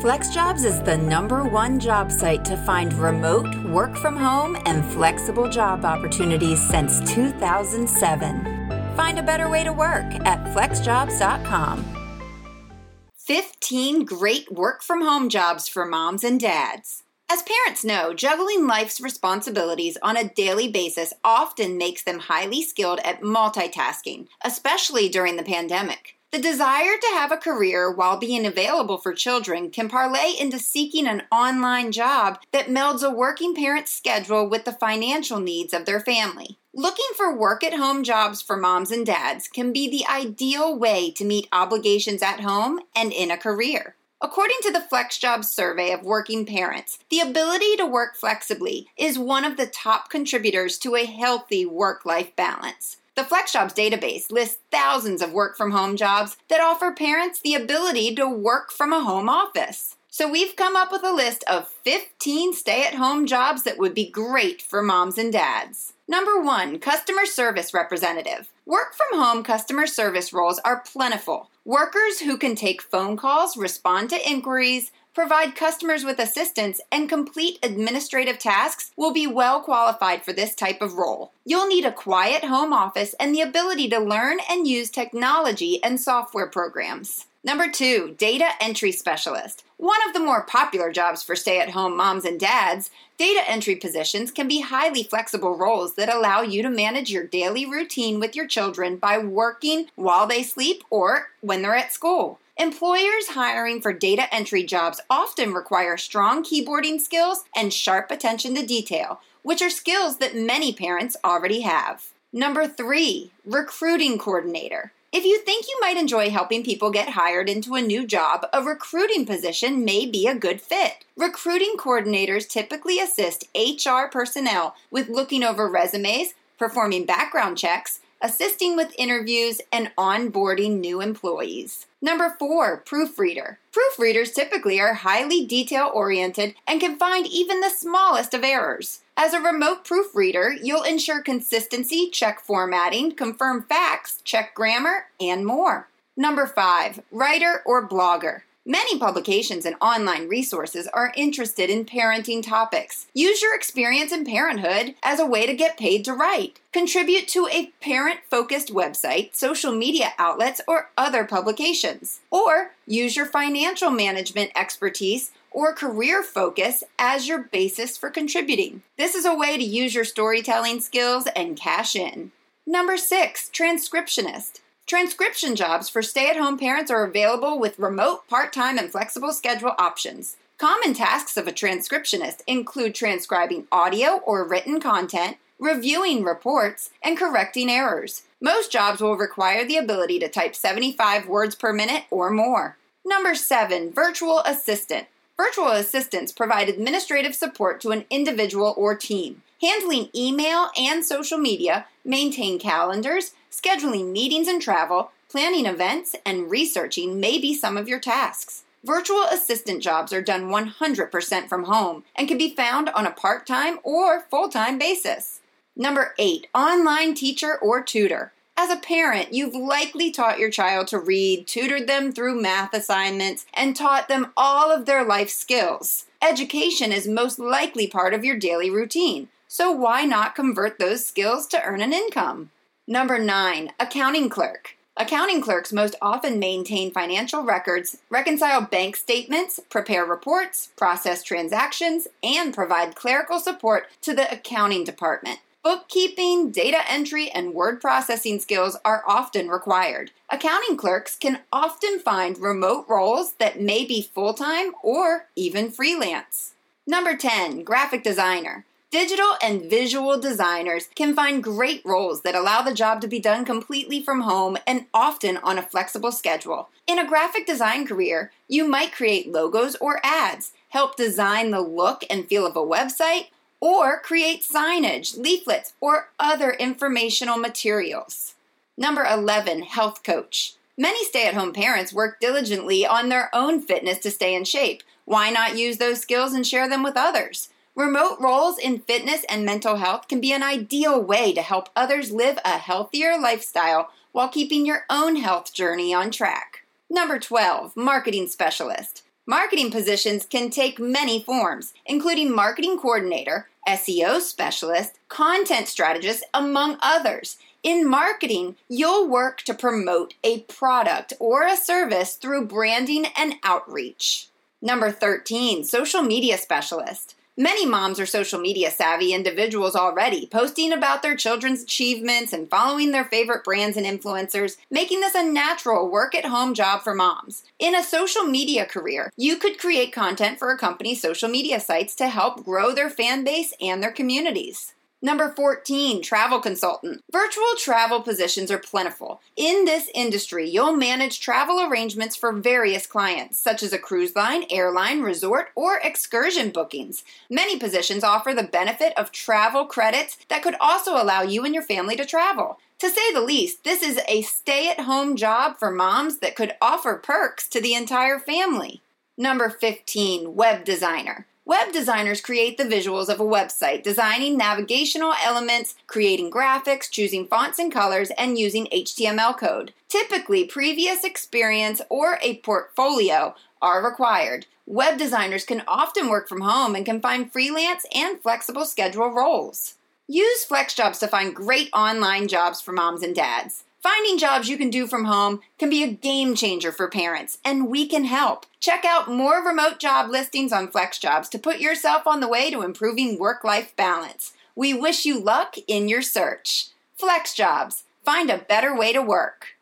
FlexJobs is the number one job site to find remote, work from home, and flexible job opportunities since 2007. Find a better way to work at flexjobs.com. 15 great work from home jobs for moms and dads. As parents know, juggling life's responsibilities on a daily basis often makes them highly skilled at multitasking, especially during the pandemic. The desire to have a career while being available for children can parlay into seeking an online job that melds a working parent's schedule with the financial needs of their family. Looking for work at home jobs for moms and dads can be the ideal way to meet obligations at home and in a career. According to the FlexJobs survey of working parents, the ability to work flexibly is one of the top contributors to a healthy work life balance. The FlexJobs database lists thousands of work from home jobs that offer parents the ability to work from a home office. So we've come up with a list of 15 stay at home jobs that would be great for moms and dads. Number one, customer service representative. Work from home customer service roles are plentiful. Workers who can take phone calls, respond to inquiries, provide customers with assistance, and complete administrative tasks will be well qualified for this type of role. You'll need a quiet home office and the ability to learn and use technology and software programs. Number two, data entry specialist. One of the more popular jobs for stay at home moms and dads, data entry positions can be highly flexible roles that allow you to manage your daily routine with your children by working while they sleep or when they're at school. Employers hiring for data entry jobs often require strong keyboarding skills and sharp attention to detail, which are skills that many parents already have. Number three, recruiting coordinator. If you think you might enjoy helping people get hired into a new job, a recruiting position may be a good fit. Recruiting coordinators typically assist HR personnel with looking over resumes, performing background checks, assisting with interviews, and onboarding new employees. Number four, proofreader. Proofreaders typically are highly detail oriented and can find even the smallest of errors. As a remote proofreader, you'll ensure consistency, check formatting, confirm facts, check grammar, and more. Number five, writer or blogger. Many publications and online resources are interested in parenting topics. Use your experience in parenthood as a way to get paid to write. Contribute to a parent focused website, social media outlets, or other publications. Or use your financial management expertise or career focus as your basis for contributing. This is a way to use your storytelling skills and cash in. Number six, transcriptionist. Transcription jobs for stay at home parents are available with remote, part time, and flexible schedule options. Common tasks of a transcriptionist include transcribing audio or written content, reviewing reports, and correcting errors. Most jobs will require the ability to type 75 words per minute or more. Number 7. Virtual Assistant. Virtual assistants provide administrative support to an individual or team, handling email and social media, maintain calendars, Scheduling meetings and travel, planning events, and researching may be some of your tasks. Virtual assistant jobs are done 100% from home and can be found on a part time or full time basis. Number eight, online teacher or tutor. As a parent, you've likely taught your child to read, tutored them through math assignments, and taught them all of their life skills. Education is most likely part of your daily routine, so why not convert those skills to earn an income? Number nine, accounting clerk. Accounting clerks most often maintain financial records, reconcile bank statements, prepare reports, process transactions, and provide clerical support to the accounting department. Bookkeeping, data entry, and word processing skills are often required. Accounting clerks can often find remote roles that may be full time or even freelance. Number 10, graphic designer. Digital and visual designers can find great roles that allow the job to be done completely from home and often on a flexible schedule. In a graphic design career, you might create logos or ads, help design the look and feel of a website, or create signage, leaflets, or other informational materials. Number 11, health coach. Many stay at home parents work diligently on their own fitness to stay in shape. Why not use those skills and share them with others? Remote roles in fitness and mental health can be an ideal way to help others live a healthier lifestyle while keeping your own health journey on track. Number 12, marketing specialist. Marketing positions can take many forms, including marketing coordinator, SEO specialist, content strategist, among others. In marketing, you'll work to promote a product or a service through branding and outreach. Number 13, social media specialist. Many moms are social media savvy individuals already, posting about their children's achievements and following their favorite brands and influencers, making this a natural work at home job for moms. In a social media career, you could create content for a company's social media sites to help grow their fan base and their communities. Number 14, travel consultant. Virtual travel positions are plentiful. In this industry, you'll manage travel arrangements for various clients, such as a cruise line, airline, resort, or excursion bookings. Many positions offer the benefit of travel credits that could also allow you and your family to travel. To say the least, this is a stay at home job for moms that could offer perks to the entire family. Number 15, web designer. Web designers create the visuals of a website, designing navigational elements, creating graphics, choosing fonts and colors, and using HTML code. Typically, previous experience or a portfolio are required. Web designers can often work from home and can find freelance and flexible schedule roles. Use FlexJobs to find great online jobs for moms and dads. Finding jobs you can do from home can be a game changer for parents, and we can help. Check out more remote job listings on FlexJobs to put yourself on the way to improving work life balance. We wish you luck in your search. FlexJobs, find a better way to work.